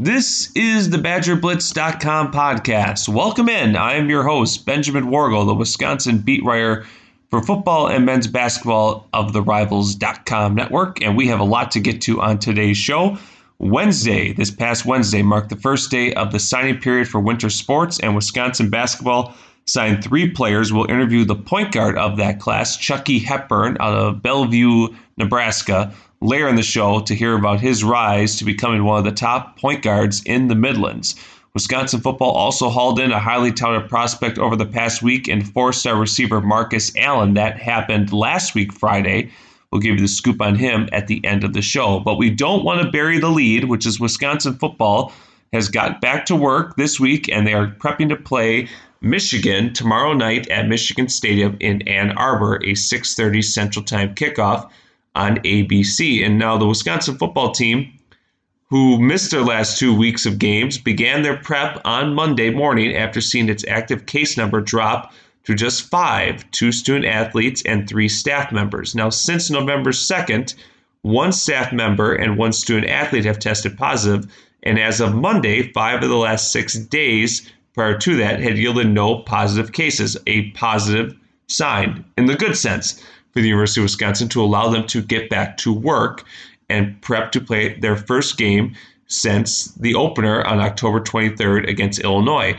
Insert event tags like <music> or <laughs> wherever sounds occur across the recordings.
This is the BadgerBlitz.com podcast. Welcome in. I am your host, Benjamin Worgull, the Wisconsin beat writer for football and men's basketball of the Rivals.com network, and we have a lot to get to on today's show. Wednesday, this past Wednesday, marked the first day of the signing period for winter sports, and Wisconsin basketball signed three players. We'll interview the point guard of that class, Chucky Hepburn, out of Bellevue, Nebraska later in the show to hear about his rise to becoming one of the top point guards in the Midlands. Wisconsin football also hauled in a highly touted prospect over the past week in four star receiver Marcus Allen. That happened last week, Friday. We'll give you the scoop on him at the end of the show. But we don't want to bury the lead, which is Wisconsin football has got back to work this week and they are prepping to play Michigan tomorrow night at Michigan Stadium in Ann Arbor, a 6:30 Central Time kickoff on ABC. And now the Wisconsin football team, who missed their last two weeks of games, began their prep on Monday morning after seeing its active case number drop to just five two student athletes and three staff members. Now, since November 2nd, one staff member and one student athlete have tested positive, and as of Monday, five of the last six days prior to that had yielded no positive cases, a positive sign in the good sense for the University of Wisconsin to allow them to get back to work and prep to play their first game since the opener on October 23rd against Illinois.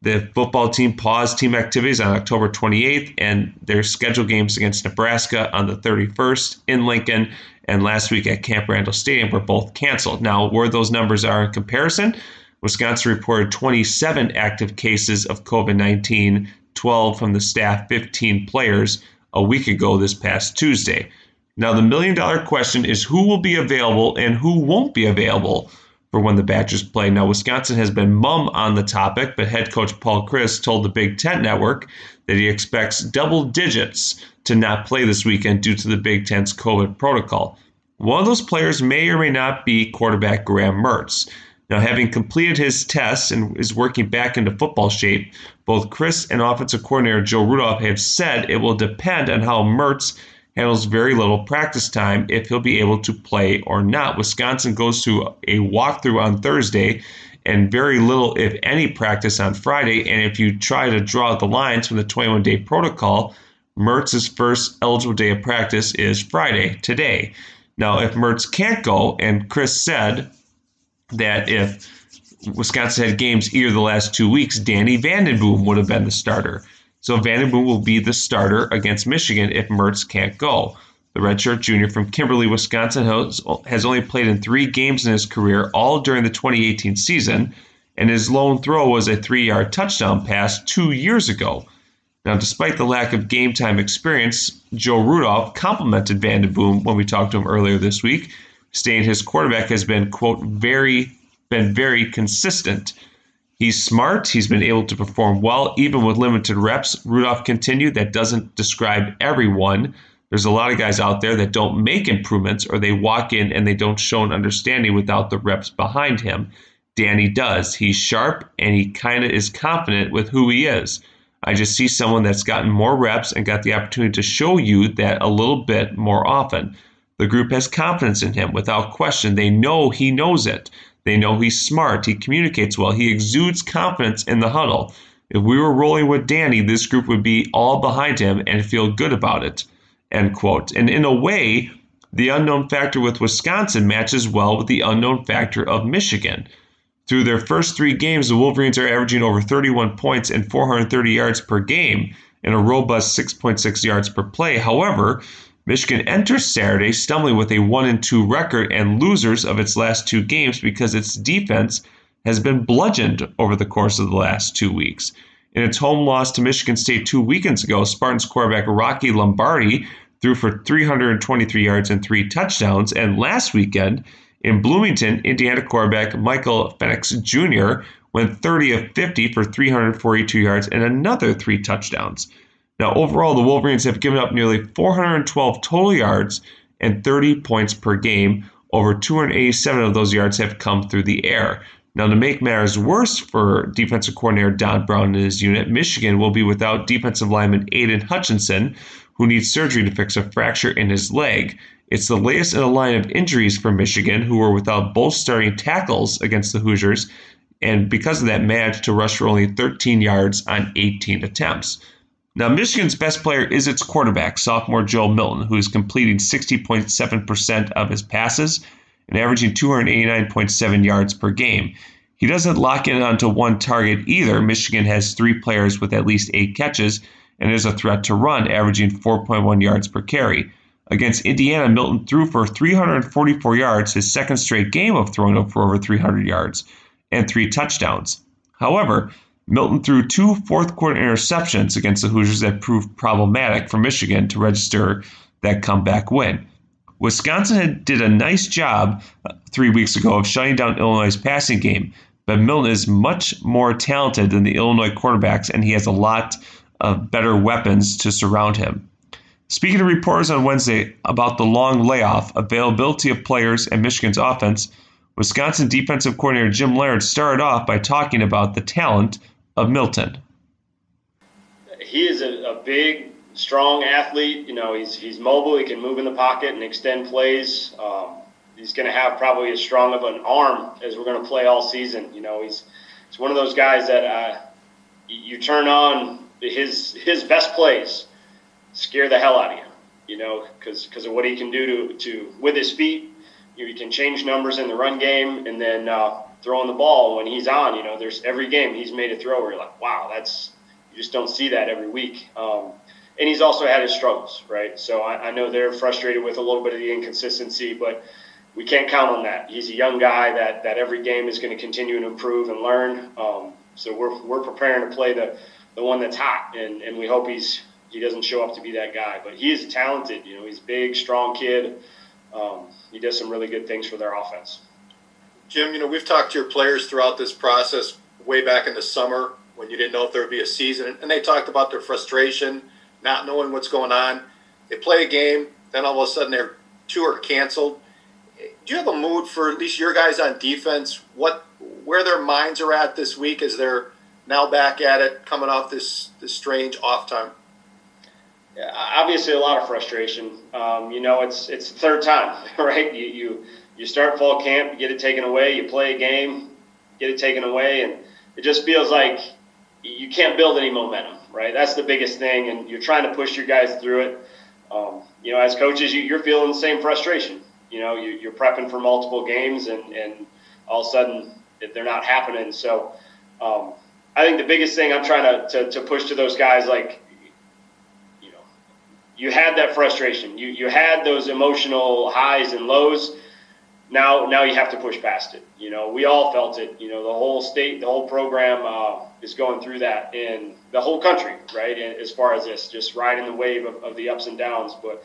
The football team paused team activities on October 28th, and their scheduled games against Nebraska on the 31st in Lincoln and last week at Camp Randall Stadium were both canceled. Now, where those numbers are in comparison, Wisconsin reported 27 active cases of COVID 19, 12 from the staff, 15 players a week ago this past Tuesday. Now, the million dollar question is who will be available and who won't be available for when the Badgers play. Now, Wisconsin has been mum on the topic, but head coach Paul Chryst told the Big Ten Network that he expects double digits to not play this weekend due to the Big Ten's COVID protocol. One of those players may or may not be quarterback Graham Mertz. Now, having completed his tests and is working back into football shape, both Chryst and offensive coordinator Joe Rudolph have said it will depend on how Mertz handles very little practice time if he'll be able to play or not. Wisconsin goes to a walkthrough on Thursday and very little, if any, practice on Friday. And if you try to draw the lines from the 21 day protocol, Mertz's first eligible day of practice is Friday, today. Now, if Mertz can't go, and Chryst said that if Wisconsin had games either the last two weeks, Danny Vanden Boom would have been the starter. So Vanden Boom will be the starter against Michigan if Mertz can't go. The redshirt junior from Kimberly, Wisconsin, has only played in three games in his career, all during the 2018 season, and his lone throw was a three yard touchdown pass two years ago. Now, despite the lack of game time experience, Joe Rudolph complimented Vanden Boom when we talked to him earlier this week stating his quarterback has been quote very been very consistent. He's smart. He's been able to perform well even with limited reps. Rudolph continued. That doesn't describe everyone. There's a lot of guys out there that don't make improvements or they walk in and they don't show an understanding without the reps behind him. Danny does. He's sharp and he kind of is confident with who he is. I just see someone that's gotten more reps and got the opportunity to show you that a little bit more often. The group has confidence in him without question. They know he knows it. They know he's smart. He communicates well. He exudes confidence in the huddle. If we were rolling with Danny, this group would be all behind him and feel good about it. End quote. And in a way, the unknown factor with Wisconsin matches well with the unknown factor of Michigan. Through their first three games, the Wolverines are averaging over 31 points and 430 yards per game and a robust 6.6 yards per play. However, Michigan enters Saturday stumbling with a 1 and 2 record and losers of its last two games because its defense has been bludgeoned over the course of the last two weeks. In its home loss to Michigan State two weekends ago, Spartans quarterback Rocky Lombardi threw for 323 yards and three touchdowns. And last weekend in Bloomington, Indiana quarterback Michael Penix Jr. went 30 of 50 for 342 yards and another three touchdowns. Now, overall, the Wolverines have given up nearly 412 total yards and 30 points per game. Over 287 of those yards have come through the air. Now, to make matters worse for defensive coordinator Don Brown and his unit, Michigan will be without defensive lineman Aidan Hutchinson, who needs surgery to fix a fracture in his leg. It's the latest in a line of injuries for Michigan, who were without both starting tackles against the Hoosiers, and because of that, managed to rush for only 13 yards on 18 attempts. Now, Michigan's best player is its quarterback, sophomore Joe Milton, who is completing 60.7% of his passes and averaging 289.7 yards per game. He doesn't lock in onto one target either. Michigan has three players with at least eight catches and is a threat to run, averaging 4.1 yards per carry. Against Indiana, Milton threw for 344 yards, his second straight game of throwing for over 300 yards, and three touchdowns. However, Milton threw two fourth quarter interceptions against the Hoosiers that proved problematic for Michigan to register that comeback win. Wisconsin did a nice job uh, three weeks ago of shutting down Illinois' passing game, but Milton is much more talented than the Illinois quarterbacks, and he has a lot of better weapons to surround him. Speaking to reporters on Wednesday about the long layoff, availability of players, and Michigan's offense, Wisconsin defensive coordinator Jim Leonhard started off by talking about the talent of Milton. He is a, a big, strong athlete. You know, he's he's mobile. He can move in the pocket and extend plays. Um, he's going to have probably as strong of an arm as we're going to play all season. You know, he's he's one of those guys that uh, you turn on his his best plays, scare the hell out of you. You know, because because of what he can do to to with his feet. You he can change numbers in the run game, and then uh, throwing the ball when he's on. You know, there's every game he's made a throw where you're like, wow, that's you just don't see that every week. Um, and he's also had his struggles, right? So I, I know they're frustrated with a little bit of the inconsistency, but we can't count on that. He's a young guy that, that every game is going to continue to improve and learn. Um, so we're, we're preparing to play the, the one that's hot, and, and we hope he's he doesn't show up to be that guy. But he is talented. You know, he's big, strong kid. Um, he does some really good things for their offense. Jim, you know, we've talked to your players throughout this process way back in the summer when you didn't know if there would be a season, and they talked about their frustration – not knowing what's going on. They play a game, then all of a sudden they're two are canceled. Do you have a mood for at least your guys on defense? What where their minds are at this week as they're now back at it, coming off this this strange off time? Yeah, obviously a lot of frustration. Um, you know, it's it's the third time, <laughs> right? You you you start fall camp, you get it taken away, you play a game, get it taken away, and it just feels like you can't build any momentum right? That's the biggest thing, and you're trying to push your guys through it. Um, you know, as coaches, you, are feeling the same frustration. You know, you, are prepping for multiple games, and, and all of a sudden they're not happening. So, um, I think the biggest thing I'm trying to, to, to push to those guys, like, you know, you had that frustration. You, you had those emotional highs and lows now now you have to push past it. You know, we all felt it. You know, the whole state, the whole program uh, is going through that in the whole country, right? As far as this, just riding the wave of, of the ups and downs. But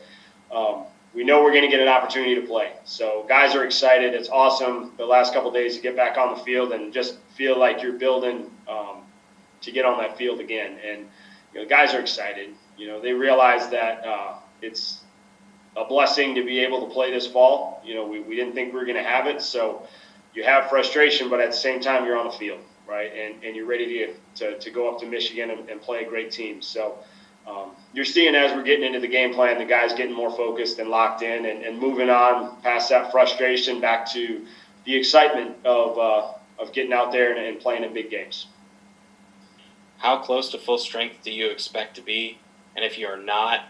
um, we know we're going to get an opportunity to play. So guys are excited. It's awesome the last couple days to get back on the field and just feel like you're building um, to get on that field again. And you know, guys are excited. You know, they realize that uh, it's a blessing to be able to play this fall. You know, we, we didn't think we were going to have it, so you have frustration, but at the same time, you're on the field, right? And, and you're ready to, to, to go up to Michigan and, and play a great team. So um, you're seeing as we're getting into the game plan, the guys getting more focused and locked in and, and moving on past that frustration back to the excitement of, uh, of getting out there and, and playing in big games. How close to full strength do you expect to be? And if you are not,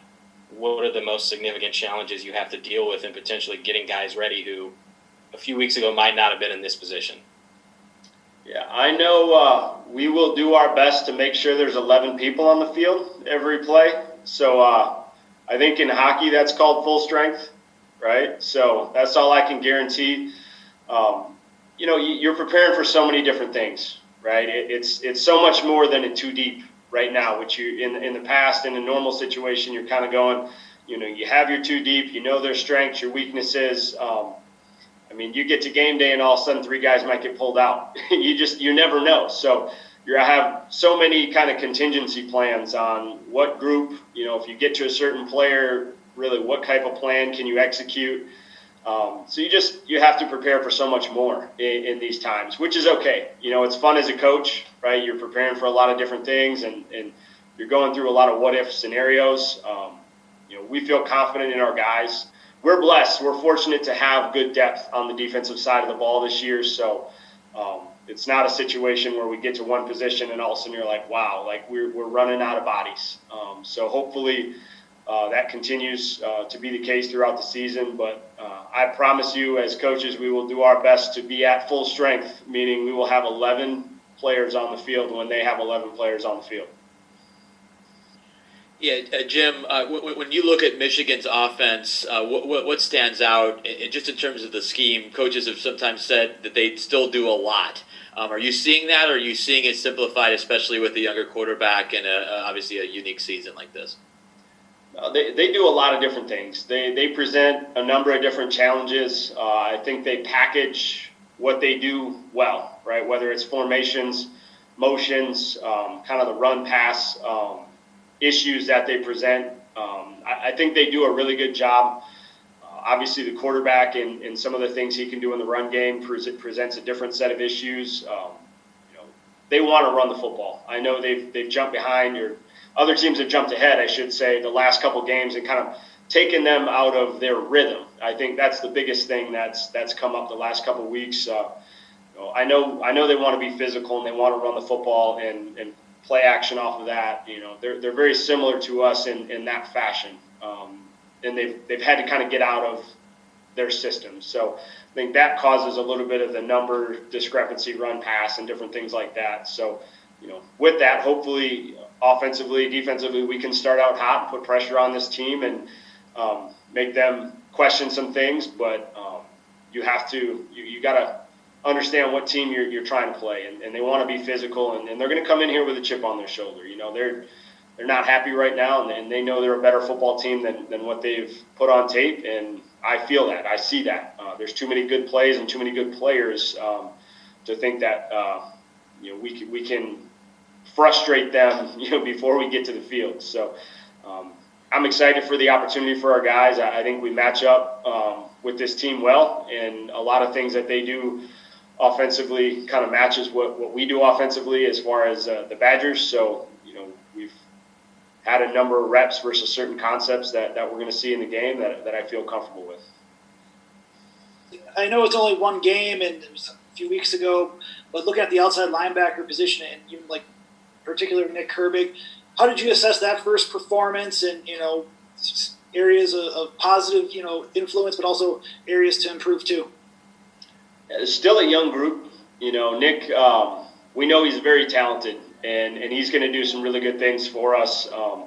what are the most significant challenges you have to deal with in potentially getting guys ready who a few weeks ago might not have been in this position? Yeah, I know uh, we will do our best to make sure there's 11 people on the field every play. So uh, I think in hockey that's called full strength, right? So that's all I can guarantee. Um, you know, you're preparing for so many different things, right? It's it's so much more than a two deep right now, which you in in the past in a normal situation you're kind of going, you know, you have your two deep, you know their strengths, your weaknesses. Um, I mean, you get to game day and all of a sudden three guys might get pulled out. <laughs> you just you never know. So you have so many kind of contingency plans on what group, you know, if you get to a certain player, really what type of plan can you execute. Um, so you just you have to prepare for so much more in, in, these times, which is okay. You know, it's fun as a coach, right? You're preparing for a lot of different things, and, and you're going through a lot of what if scenarios. Um, you know, we feel confident in our guys. We're blessed. We're fortunate to have good depth on the defensive side of the ball this year. So um, it's not a situation where we get to one position and all of a sudden you're like, wow, like we're, we're running out of bodies. Um, so hopefully uh, that continues uh, to be the case throughout the season. But uh, I promise you, as coaches, we will do our best to be at full strength, meaning we will have 11 players on the field when they have 11 players on the field. Yeah, uh, Jim. Uh, w- when you look at Michigan's offense, uh, what, what stands out, just in terms of the scheme? Coaches have sometimes said that they still do a lot. Um, are you seeing that, or are you seeing it simplified, especially with a younger quarterback and a, obviously a unique season like this? Uh, they, they do a lot of different things. They, they present a number of different challenges. Uh, I think they package what they do well, right? Whether it's formations, motions, um, kind of the run pass um, issues that they present. Um, I, I, think they do a really good job. Uh, obviously, the quarterback and, and some of the things he can do in the run game pre- presents a different set of issues. Um, you know, they want to run the football. I know they've, they've jumped behind or – other teams have jumped ahead, I should say, the last couple games and kind of taken them out of their rhythm. I think that's the biggest thing that's that's come up the last couple weeks. Uh, you know, I know I know they want to be physical and they want to run the football and, and play action off of that. You know, they're they're very similar to us in, in that fashion, um, and they've they've had to kind of get out of their system. So I think that causes a little bit of the number discrepancy, run pass, and different things like that. So you know, with that, hopefully offensively, defensively, we can start out hot put pressure on this team and um, make them question some things. But um, you have to, you, you got to understand what team you're, you're trying to play, and, and they want to be physical, and, and they're going to come in here with a chip on their shoulder. You know, they're they're not happy right now, and, and they know they're a better football team than, than what they've put on tape, and I feel that. I see that. Uh, there's too many good plays and too many good players um, to think that uh, you know we can, we can frustrate them, <laughs> you know, before we get to the field. So um, I'm excited for the opportunity for our guys. I, I think we match up um, with this team well, and a lot of things that they do offensively kind of matches what, what we do offensively as far as uh, the Badgers. So, you know, we've had a number of reps versus certain concepts that, that we're going to see in the game that, that I feel comfortable with. I know it's only one game and it was a few weeks ago, but looking at the outside linebacker position and even like particular Nick Herbig. How did you assess that first performance and, you know, areas of, of positive, you know, influence, but also areas to improve too? Still a young group. You know, Nick, um, we know he's very talented and, and he's going to do some really good things for us. Um,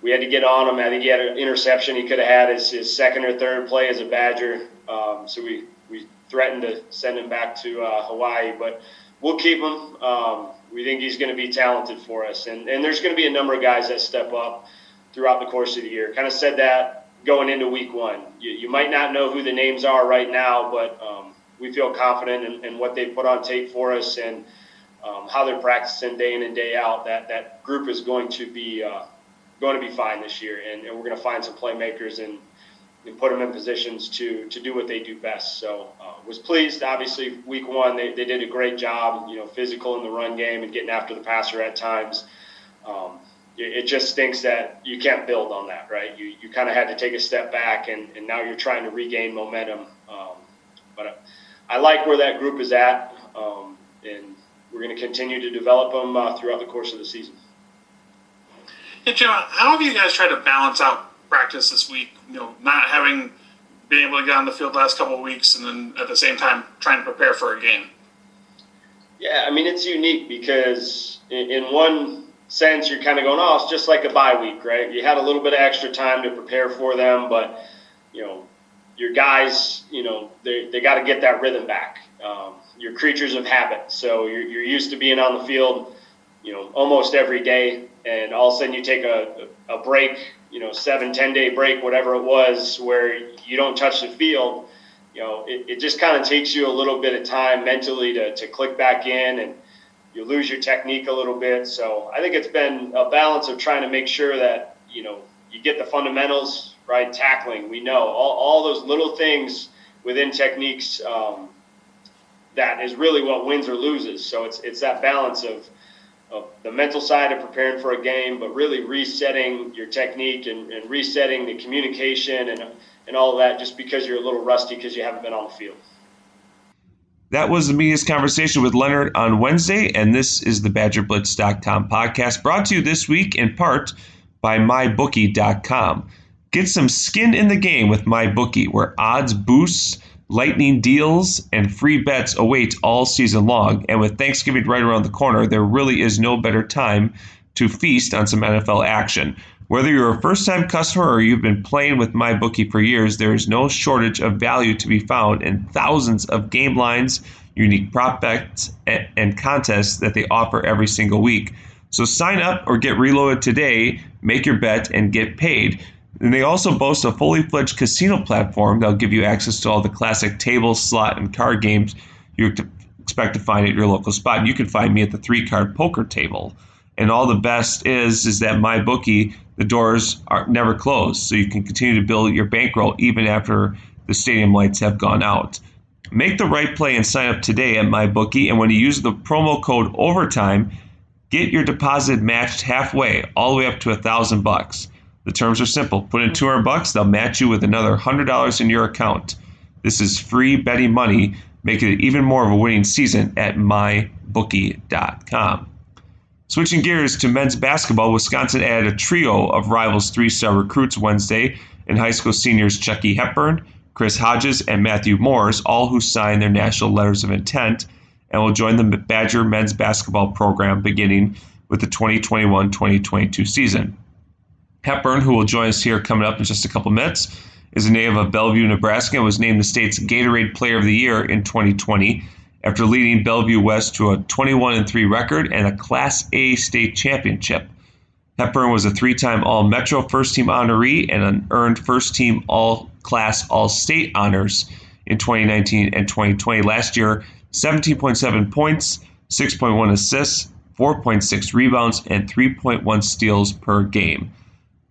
we had to get on him. I think he had an interception he could have had his, his second or third play as a Badger. Um, so we, we threatened to send him back to uh, Hawaii, but we'll keep him. Um, we think he's going to be talented for us. And, and there's going to be a number of guys that step up throughout the course of the year. Kind of said that going into week one. You, you might not know who the names are right now, but um, we feel confident in, in, what they put on tape for us and um, how they're practicing day in and day out. That, that group is going to be uh, going to be fine this year, and, and we're going to find some playmakers and put them in positions to to do what they do best. So uh, was pleased. Obviously, week one they, they did a great job. You know, physical in the run game and getting after the passer at times. Um, it, it, just stinks that you can't build on that, right? You you kind of had to take a step back, and, and now you're trying to regain momentum. Um, but I, I, like where that group is at, um, and we're going to continue to develop them uh, throughout the course of the season. Hey, Jim, how have you guys tried to balance out practice this week. You know, not having been able to get on the field last couple of weeks, and then at the same time trying to prepare for a game. Yeah, I mean it's unique because in, in one sense you're kind of going, oh, it's just like a bye week, right? You had a little bit of extra time to prepare for them, but you know, your guys, you know, they they got to get that rhythm back. Um, you're creatures of habit, so you're, you're used to being on the field, you know, almost every day, and all of a sudden you take a, a break you know, seven, ten day break, whatever it was, where you don't touch the field, you know, it, it just kind of takes you a little bit of time mentally to, to click back in and you lose your technique a little bit. So I think it's been a balance of trying to make sure that, you know, you get the fundamentals right, tackling. We know all, all those little things within techniques um, that is really what wins or loses. So it's it's that balance of of the mental side of preparing for a game, but really resetting your technique and, and resetting the communication and and all that just because you're a little rusty because you haven't been on the field. That was the media's conversation with Leonhard on Wednesday, and this is the BadgerBlitz.com podcast brought to you this week in part by MyBookie.com. Get some skin in the game with MyBookie, where odds boosts, lightning deals, and free bets await all season long. And with Thanksgiving right around the corner, there really is no better time to feast on some NFL action. Whether you're a first time customer or you've been playing with MyBookie for years, there is no shortage of value to be found in thousands of game lines, unique prop bets, and contests that they offer every single week. So sign up or get reloaded today, make your bet, and get paid. And they also boast a fully fledged casino platform that'll give you access to all the classic table, slot, and card games you expect to find at your local spot. You can find me at the three card poker table. And all the best is is that MyBookie, the doors are never closed, so you can continue to build your bankroll even after the stadium lights have gone out. Make the right play and sign up today at MyBookie. And when you use the promo code OVERTIME, get your deposit matched halfway, all the way up to a thousand bucks. The terms are simple. Put in hmm. 200 bucks, they'll match you with another $100 in your account. This is free betting money, making it even more of a winning season at mybookie.com. Switching gears to men's basketball, Wisconsin added a trio of rivals three star recruits Wednesday in high school seniors Chucky Hepburn, Chris Hodges, and Matthew Moores, all who signed their national letters of intent and will join the Badger men's basketball program beginning with the 2021 2022 season. Hepburn, who will join us here coming up in just a couple minutes, is a native of Bellevue, Nebraska, and was named the state's Gatorade Player of the Year in 2020 after leading Bellevue West to a 21 3 record and a Class A state championship. Hepburn was a three time All Metro first team honoree and an earned first team All Class All State honors in 2019 and 2020. Last year, 17.7 points, 6.1 assists, 4.6 rebounds, and 3.1 steals per game.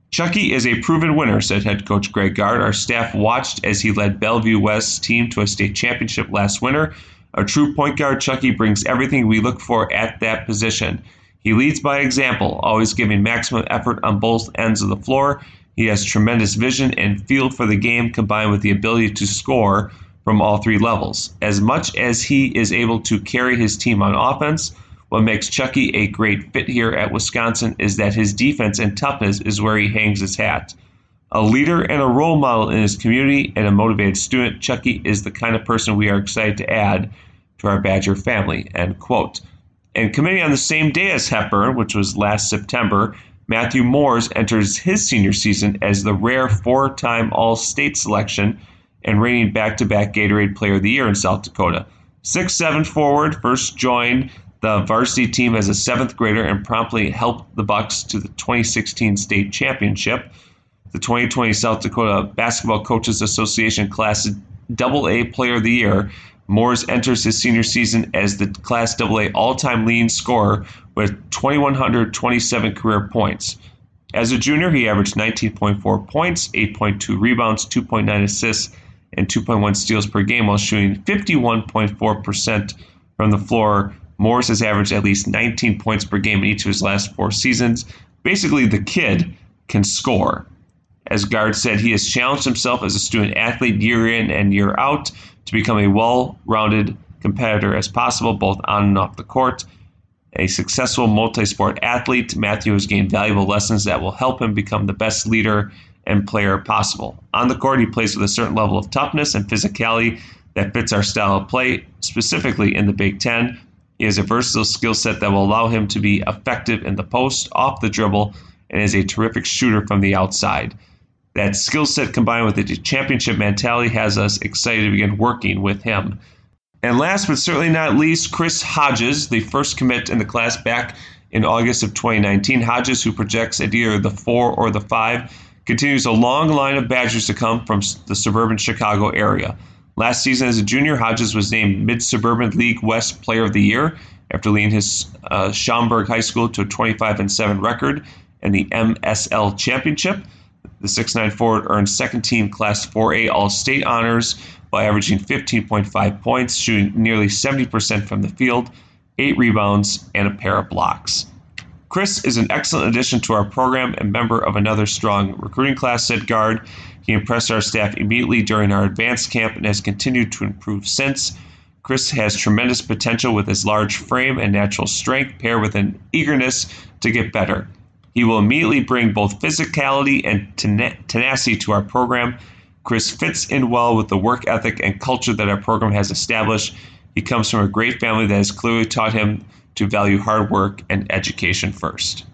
Chucky is a proven winner, said head coach Greg Gard. Our staff watched as he led Bellevue West's team to a state championship last winter. A true point guard, Chucky brings everything we look for at that position. He leads by example, always giving maximum effort on both ends of the floor. He has tremendous vision and feel for the game combined with the ability to score from all three levels. As much as he is able to carry his team on offense, what makes Chucky a great fit here at Wisconsin is that his defense and toughness is where he hangs his hat. A leader and a role model in his community and a motivated student, Chucky is the kind of person we are excited to add to our Badger family. End quote. And committing on the same day as Hepburn, which was last September, Matthew Moores enters his senior season as the rare four time All State selection and reigning back to back Gatorade Player of the Year in South Dakota. Six seven forward, first joined the varsity team as a seventh grader and promptly helped the Bucks to the 2016 state championship. The 2020 South Dakota Basketball Coaches Association Class AA Player of the Year. Moores enters his senior season as the Class AA all-time leading scorer with 2,127 career points. As a junior, he averaged 19.4 points, 8.2 rebounds, 2.9 assists, and 2.1 steals per game while shooting 51.4% from the floor Moores has averaged at least 19 points per game in each of his last four seasons. Basically, the kid can score. As Gard said, he has challenged himself as a student athlete year in and year out to become a well rounded competitor as possible, both on and off the court. A successful multi sport athlete, Matthew has gained valuable lessons that will help him become the best leader and player possible. On the court, he plays with a certain level of toughness and physicality that fits our style of play, specifically in the Big Ten. He has a versatile skill set that will allow him to be effective in the post, off the dribble, and is a terrific shooter from the outside. That skill set combined with the championship mentality has us excited to begin working with him. And last but certainly not least, Chris Hodges, the first commit in the class back in August of 2019. Hodges, who projects at either the four or the five, continues a long line of Badgers to come from the suburban Chicago area. Last season, as a junior, Hodges was named Mid Suburban League West Player of the Year after leading his uh, Schaumburg High School to a 25 and 7 record in the MSL Championship. The 6'9 forward earned second team Class 4A All State honors by averaging 15.5 points, shooting nearly 70% from the field, 8 rebounds, and a pair of blocks. Chris is an excellent addition to our program and member of another strong recruiting class, said Gard. He impressed our staff immediately during our advanced camp and has continued to improve since. Chris has tremendous potential with his large frame and natural strength, paired with an eagerness to get better. He will immediately bring both physicality and tenacity to our program. Chris fits in well with the work ethic and culture that our program has established. He comes from a great family that has clearly taught him to value hard work and education first.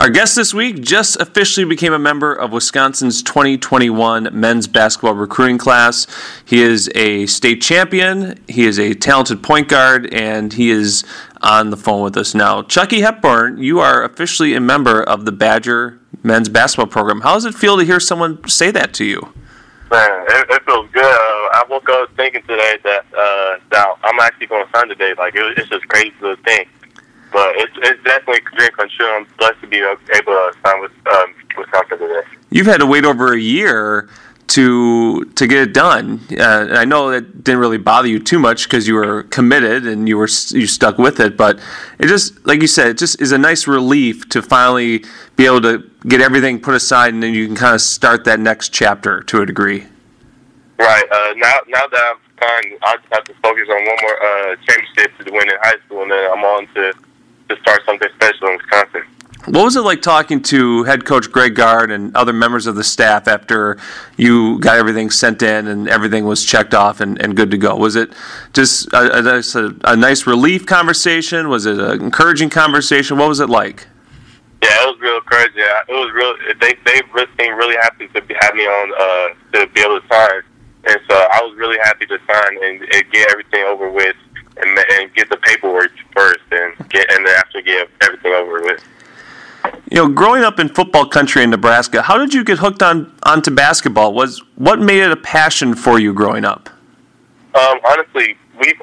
Our guest this week just officially became a member of Wisconsin's 2021 men's basketball recruiting class. He is a state champion, he is a talented point guard, and he is on the phone with us now. Chucky Hepburn, you are officially a member of the Badger men's basketball program. How does it feel to hear someone say that to you? Man, it, it feels good. Uh, I woke up thinking today that uh, that I'm actually going to sign today. Like it, it's just crazy to think but it's, it's definitely a dream come true. I'm blessed to be able to sign with um, Wisconsin today. You've had to wait over a year to to get it done. Uh, I know that didn't really bother you too much because you were committed and you were you stuck with it. But it just, like you said, it just is a nice relief to finally be able to get everything put aside and then you can kind of start that next chapter to a degree. Right. Uh, now, now that I'm fine, I have to focus on one more uh, championship to win in high school, and then I'm on to to start something special in Wisconsin. What was it like talking to head coach Greg Gard and other members of the staff after you got everything sent in and everything was checked off and, and good to go? Was it just a, a, a nice relief conversation? Was it an encouraging conversation? What was it like? Yeah, it was real encouraging. It was real. They they seemed really happy to have me on uh, to be able to sign, and so I was really happy to sign and, and get everything over with and, and get the paperwork first, and get and then after get everything over with. You know, growing up in football country in Nebraska, how did you get hooked on onto basketball? Was what made it a passion for you growing up? Um, honestly, we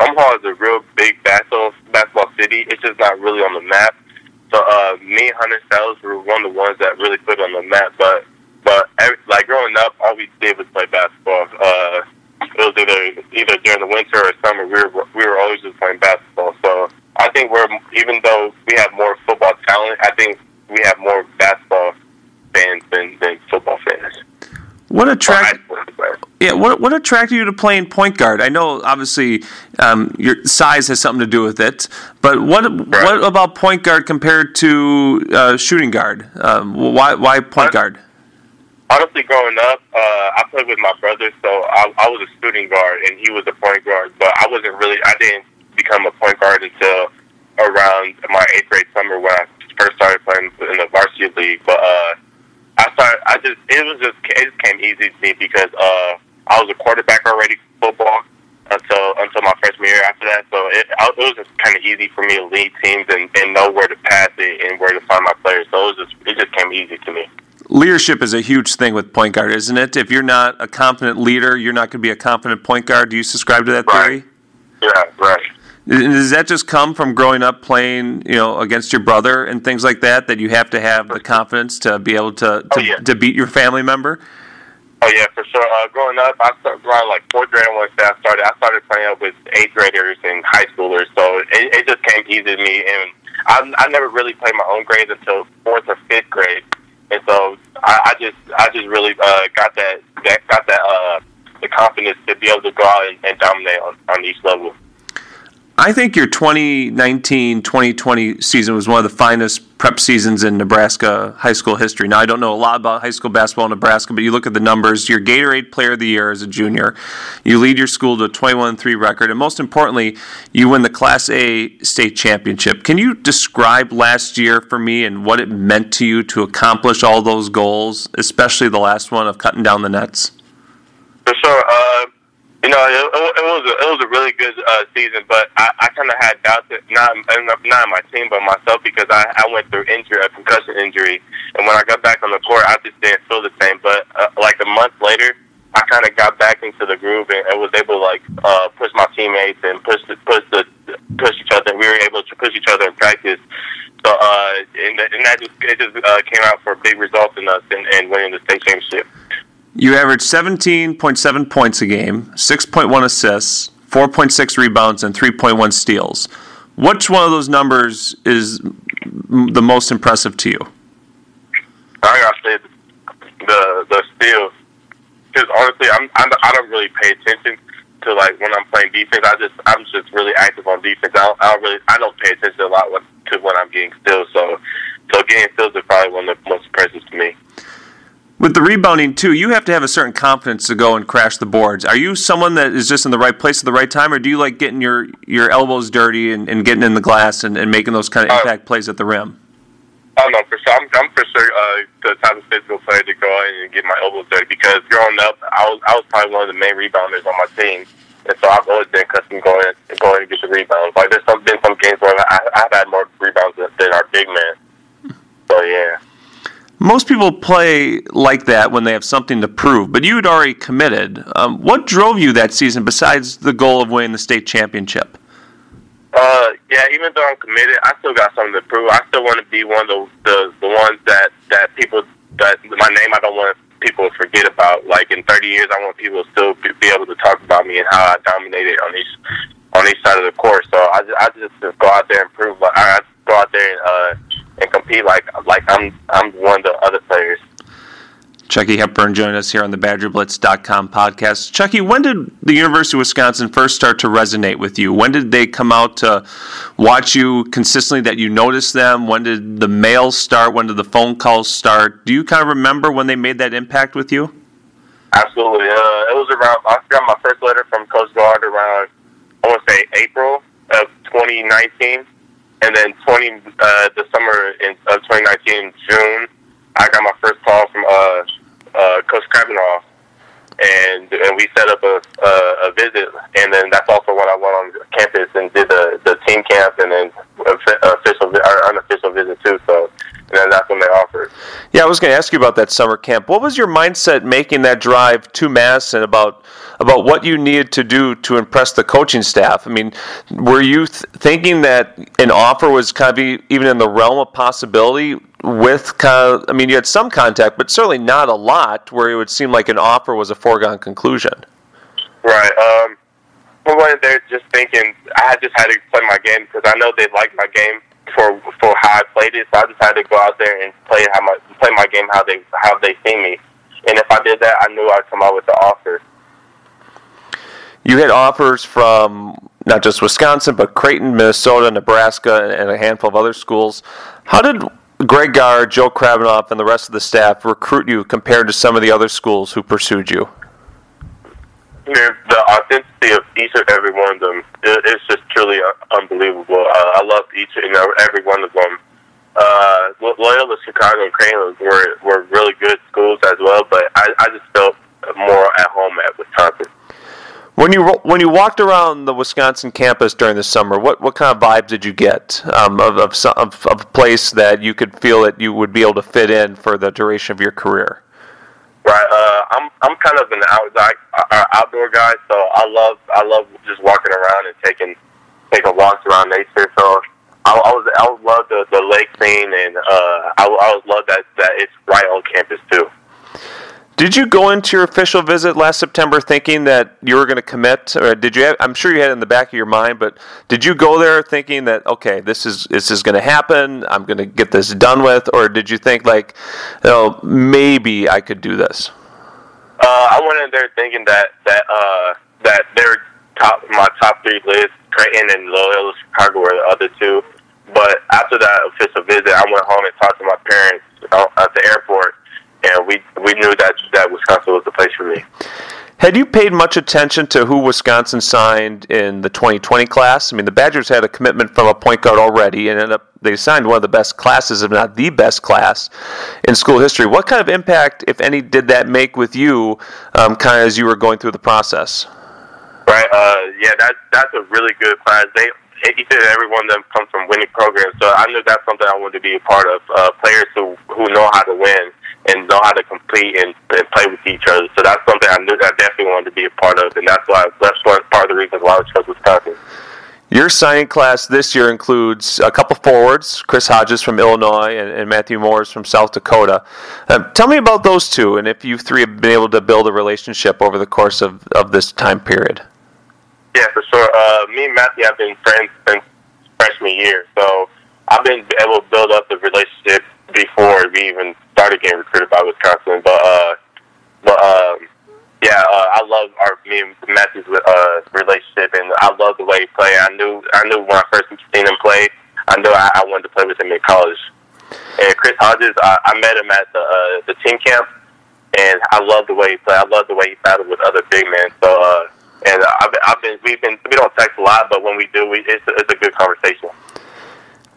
Omaha is a real big basketball basketball city. It's just not really on the map. So uh, me and Hunter Styles were one of the ones that really put it on the map. But but every, like growing up, all we did was play basketball. Uh, it was either either during the winter or summer. We were we were always just playing basketball. So I think we're even though we have more football talent, I think we have more basketball fans than, than football fans. What attracted? Yeah, what what attracted you to playing point guard? I know obviously um, your size has something to do with it, but what right. what about point guard compared to uh, shooting guard? Um, why why point guard? honestly, growing up, uh, I played with my brother, so I, I was a shooting guard and he was a point guard. But I wasn't really, I didn't become a point guard until around my eighth grade summer when I first started playing in the varsity league. But uh, I started, I just, it was just, it just came easy to me because uh, I was a quarterback already for football until until my freshman year. After that, so it, it was just kind of easy for me to lead teams and, and know where to pass it and where to find my players. So it was just, it just came easy to me leadership is a huge thing with point guard, isn't it? If you're not a confident leader, you're not going to be a confident point guard. Do you subscribe to that right. theory? Yeah, right. Does that just come from growing up playing, you know, against your brother and things like that? That you have to have the confidence to be able to to, oh, yeah. to beat your family member. Oh yeah, for sure. Uh, growing up, I started around like fourth grade once I started. I started playing up with eighth graders and high schoolers, so it, it just came easy to me. And I, I never really played my own grades until fourth or fifth grade and so I, I just I just really uh, got that, that got that uh, the confidence to be able to go out and, and dominate on, on each level. I think your 2019-2020 season was one of the finest prep seasons in Nebraska high school history. Now I don't know a lot about high school basketball in Nebraska, but you look at the numbers. You're Gatorade Player of the Year as a junior. You lead your school to a 21-3 record, and most importantly, you win the Class A state championship. Can you describe last year for me and what it meant to you to accomplish all those goals, especially the last one of cutting down the nets? For sure. Uh, you know, it, it was a, it was a really good uh, season, but I, I kind of had doubts, that not not my team, but myself because I, I went through injury, a concussion injury, and when I got back on the court, I just didn't feel the same. But uh, like a month later, I kind of got back into the groove and, and was able to like uh, push my teammates and push the, push the push each other. We were able to push each other in practice. So uh, and, and that just it just uh, came out for big results in us in winning the state championship. You average 17.7 points a game, 6.1 assists, 4.6 rebounds, and 3.1 steals. Which one of those numbers is the most impressive to you? I gotta say the the steals, because honestly, I'm, I'm I don't really pay attention to like when I'm playing defense. I just I'm just really active on defense. I don't, I don't really I don't pay attention a lot to when I'm getting steals. So so getting steals is probably one of the most impressive to me. With the rebounding too, you have to have a certain confidence to go and crash the boards. Are you someone that is just in the right place at the right time, or do you like getting your, your elbows dirty and, and getting in the glass and, and making those kind of uh, impact plays at the rim? Oh no, for sure. I'm, I'm for sure uh, the type of physical player to go in and get my elbows dirty because growing up, I was I was probably one of the main rebounders on my team, and so I've always been accustomed going and going to get the rebounds. Like there's some been some games where I, I've had more rebounds than, than our big man. So yeah. Most people play like that when they have something to prove, but you had already committed. Um, what drove you that season besides the goal of winning the state championship? Uh, yeah, even though I'm committed, I still got something to prove. I still want to be one of the the, the ones that that people that my name I don't want people to forget about. Like in 30 years, I want people to still be, able to talk about me and how I dominated on each on each side of the court. So I just I just, just go out there and prove. Like, I go out there and uh and compete like like I'm I'm one of the other players. Chucky Hepburn joined us here on the BadgerBlitz.com podcast. Chucky, when did the University of Wisconsin first start to resonate with you? When did they come out to watch you consistently that you noticed them? When did the mails start? When did the phone calls start? Do you kind of remember when they made that impact with you? Absolutely. Uh, it was around, I got my first letter from Coach Gard around, I want to say April of 2019. And then 20, uh, the summer in, of 2019, June, I got my first call from uh, uh, Coach Krabbenhoft, and and we set up a, a a visit, and then that's also when I went on campus and did the the team camp, and then official or unofficial visit too. So. And that's when they offered. Yeah, I was going to ask you about that summer camp. What was your mindset making that drive to Mass, and about about what you needed to do to impress the coaching staff? I mean, were you th- thinking that an offer was kind of even in the realm of possibility with kind of, I mean, you had some contact, but certainly not a lot where it would seem like an offer was a foregone conclusion. Right. Um, I went there just thinking I just had to play my game because I know they liked my game for for how I played it. So I just had to go out there and play how my play my game how they how they see me. And if I did that, I knew I'd come out with the offer. You had offers from not just Wisconsin, but Creighton, Minnesota, Nebraska, and a handful of other schools. How did Greg Gard, Joe Krabbenhoft, and the rest of the staff recruit you compared to some of the other schools who pursued you? The authenticity of each and every one of them is just truly unbelievable. Uh, I love each and every one of them. Uh, Loyola, Chicago, and Creighton were were really good schools as well, but I, I just felt more at home at Wisconsin. When you when you walked around the Wisconsin campus during the summer, what, what kind of vibes did you get um, of, of, of, of a place that you could feel that you would be able to fit in for the duration of your career? Right. Uh, I'm I'm kind of an outside uh, outdoor guy, so I love I love just walking around and taking taking walks around nature. So I, I was I would love the the lake scene, and uh, I, I would love that that it's right on campus too. Did you go into your official visit last September thinking that you were going to commit, or did you? Have, I'm sure you had it in the back of your mind, but did you go there thinking that okay, this is this is going to happen? I'm going to get this done with, or did you think like, you know, maybe I could do this? Uh, I went in there thinking that that uh, that their top my top three list, Creighton and Loyola Chicago were the other two. But after that official visit, I went home and talked to my parents at the airport and we we knew that that Wisconsin was the place for me. Had you paid much attention to who Wisconsin signed in the 2020 class? I mean, the Badgers had a commitment from a point guard already, and ended up they signed one of the best classes, if not the best class, in school history. What kind of impact, if any, did that make with you, um, kind of as you were going through the process? Right. Uh, yeah, that that's a really good class. They each and every one of them comes from winning programs, so I knew that's something I wanted to be a part of. Uh, players who who know how to win and know how to compete and, and play with each other. So that's something I knew I definitely wanted to be a part of, and that's why that's part of the reasons why I chose Wisconsin. Your signing class this year includes a couple forwards, Chris Hodges from Illinois and, and Matthew Moores from South Dakota. Um, tell me about those two and if you three have been able to build a relationship over the course of, of this time period. Yeah, for sure. Uh, me and Matthew have been friends since freshman year, so I've been able to build up the relationship before we even started getting recruited by Wisconsin. But uh, but um, yeah, uh, I love our me and Matthew's uh, relationship, and I love the way he played. I knew I knew when I first seen him play, I knew I, I wanted to play with him in college. And Chris Hodges, I, I met him at the uh, the team camp, and I love the way he played. I love the way he battled with other big men. So, uh, and I've I've been we've been we don't text a lot, but when we do, we it's, it's a good conversation.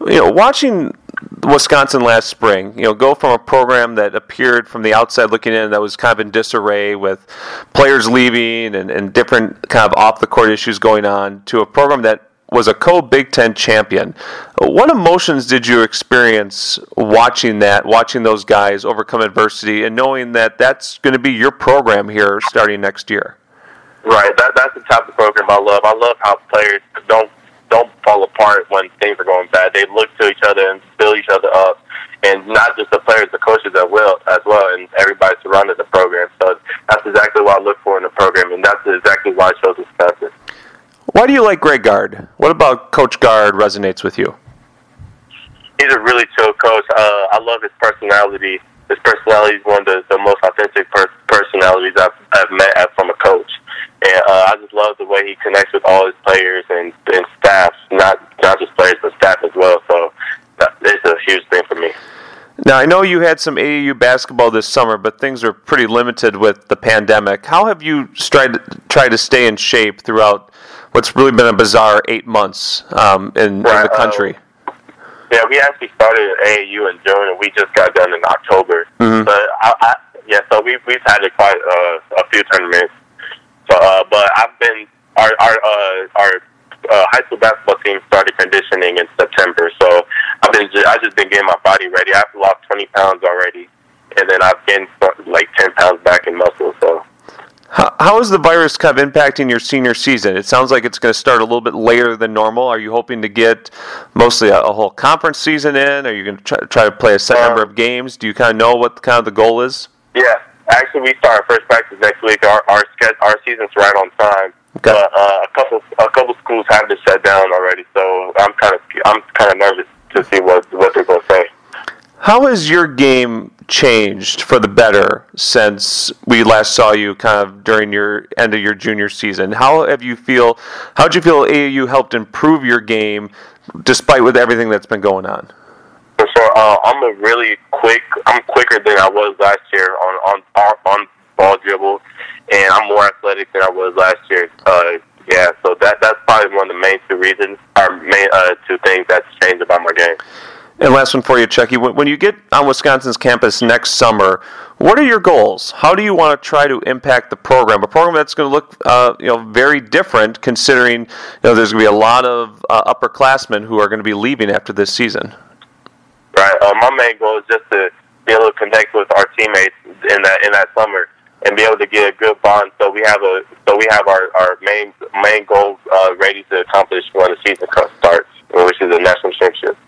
You know, watching Wisconsin last spring, you know, go from a program that appeared from the outside looking in that was kind of in disarray with players leaving and, and different kind of off the court issues going on to a program that was a co Big Ten champion. What emotions did you experience watching that, watching those guys overcome adversity, and knowing that that's going to be your program here starting next year? Right, that, that's the type of program I love. I love how players don't don't fall apart when things are going bad. They look to each other and build each other up, and not just the players, the coaches as well, as well, and everybody surrounding the program. So that's exactly what I look for in the program, and that's exactly why I chose this Wisconsin. Why do you like Greg Gard? What about Coach Gard resonates with you? He's a really chill coach. Uh, I love his personality. His personality is one of the, the most authentic per- personalities I've, I've met from a coach. And uh, I just love the way he connects with all his players and, and staff, not not just players but staff as well. So that, it's a huge thing for me. Now I know you had some AAU basketball this summer, but things are pretty limited with the pandemic. How have you tried to, tried to stay in shape throughout what's really been a bizarre eight months um, in, right, in, the country? Uh, yeah, we actually started at AAU in June, and we just got done in October. Mm-hmm. But I, I, yeah, so we've we've had quite uh, a few tournaments uh, but I've been our our uh, our uh, high school basketball team started conditioning in September. So I've been just, I've just been getting my body ready. I've lost twenty pounds already, and then I've gained like ten pounds back in muscle. So. How, how is the virus kind of impacting your senior season? It sounds like it's going to start a little bit later than normal. Are you hoping to get mostly a, a whole conference season in? Are you going to try, try to play a set number of games? Do you kind of know what kind of the goal is? Yeah, Actually, we start our first practice next week. Our our, our season's right on time. Okay. But uh, a couple a couple schools have been shut down already, so I'm kind of I'm kind of nervous to see what what they're going to say. How has your game changed for the better since we last saw you kind of during your end of your junior season? How have you feel? How did you feel AAU helped improve your game despite with everything that's been going on? For sure, uh, I'm a really quick. I'm quicker than I was last year on on on ball dribble, and I'm more athletic than I was last year. Uh, yeah, so that that's probably one of the main two reasons, or main uh, two things that's changed about my game. And last one for you, Chucky. When you get on Wisconsin's campus next summer, what are your goals? How do you want to try to impact the program? A program that's going to look, uh, you know, very different, considering you know there's going to be a lot of uh, upperclassmen who are going to be leaving after this season? Uh, my main goal is just to be able to connect with our teammates in that in that summer and be able to get a good bond. So we have a so we have our our main main goals uh, ready to accomplish when the season starts, which is the national championship.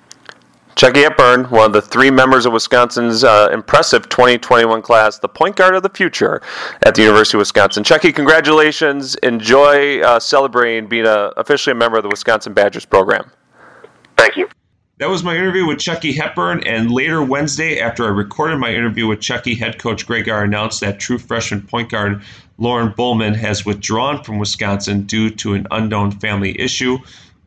Chucky Hepburn, one of the three members of Wisconsin's uh, impressive 2021 class, the point guard of the future at the University of Wisconsin. Chucky, congratulations. Enjoy uh, celebrating being a, officially a member of the Wisconsin Badgers program. Thank you. That was my interview with Chucky Hepburn, and later Wednesday, after I recorded my interview with Chucky, head coach Greg Gard announced that true freshman point guard Lorne Bowman has withdrawn from Wisconsin due to an unknown family issue.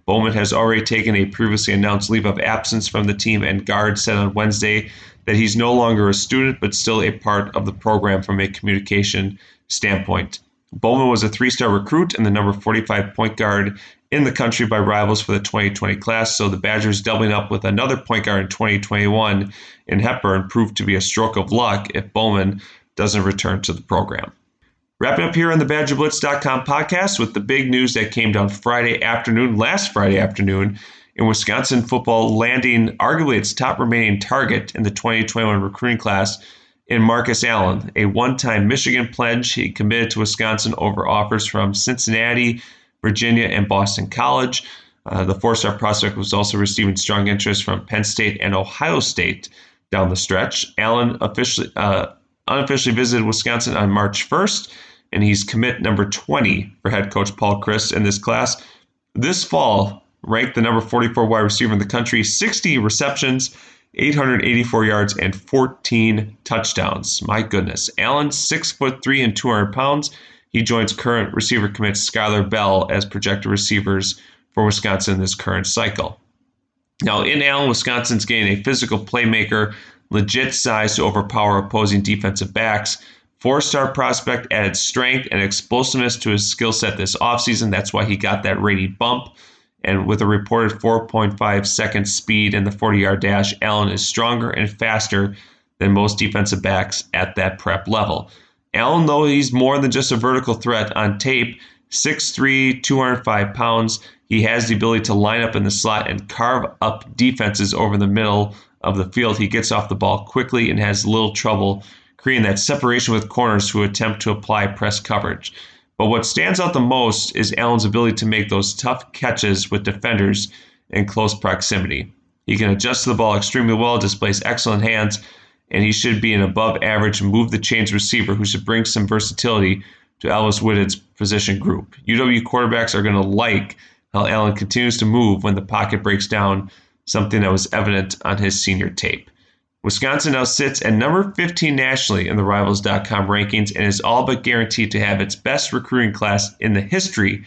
Bowman has already taken a previously announced leave of absence from the team, and Gard said on Wednesday that he's no longer a student but still a part of the program from a communication standpoint. Bowman was a three star recruit and the number 45 point guard in the country by rivals for the 2020 class. So the Badgers doubling up with another point guard in 2021 in Hepburn proved to be a stroke of luck if Bowman doesn't return to the program. Wrapping up here on the BadgerBlitz.com podcast with the big news that came down Friday afternoon, last Friday afternoon, in Wisconsin football landing arguably its top remaining target in the 2021 recruiting class in Markus Allen, a one time Michigan pledge. He committed to Wisconsin over offers from Cincinnati, Virginia, and Boston College. Uh, the four star prospect was also receiving strong interest from Penn State and Ohio State down the stretch. Allen officially, uh, unofficially visited Wisconsin on March 1st, and he's commit number 20 for head coach Paul Chryst in this class. This fall, ranked the number 44 wide receiver in the country, 60 receptions, 884 yards, and 14 touchdowns. My goodness. Allen, six foot three and 200 pounds. He joins current receiver commit Skyler Bell as projected receivers for Wisconsin this current cycle. Now, in Allen, Wisconsin's getting a physical playmaker, legit size to overpower opposing defensive backs. Four star prospect added strength and explosiveness to his skill set this offseason. That's why he got that rating bump. And with a reported 4.5 second speed in the 40 yard dash, Allen is stronger and faster than most defensive backs at that prep level. Allen, though he's more than just a vertical threat on tape, 6'3, 205 pounds, he has the ability to line up in the slot and carve up defenses over the middle of the field. He gets off the ball quickly and has little trouble creating that separation with corners who attempt to apply press coverage. But what stands out the most is Allen's ability to make those tough catches with defenders in close proximity. He can adjust to the ball extremely well, displays excellent hands, and he should be an above average move the chains receiver who should bring some versatility to Alvis Whitted's position group. UW quarterbacks are going to like how Allen continues to move when the pocket breaks down, something that was evident on his senior tape. Wisconsin now sits at number 15 nationally in the Rivals.com rankings and is all but guaranteed to have its best recruiting class in the history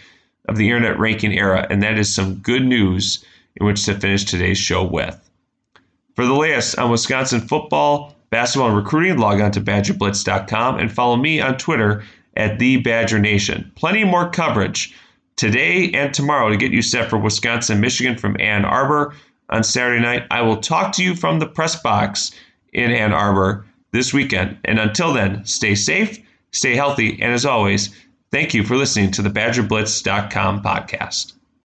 of the internet ranking era, and that is some good news in which to finish today's show with. For the latest on Wisconsin football, basketball, and recruiting, log on to BadgerBlitz.com and follow me on Twitter at the Badger Nation. Plenty more coverage today and tomorrow to get you set for Wisconsin, Michigan from Ann Arbor on Saturday night. I will talk to you from the press box in Ann Arbor this weekend. And until then, stay safe, stay healthy, and as always, thank you for listening to the BadgerBlitz.com podcast.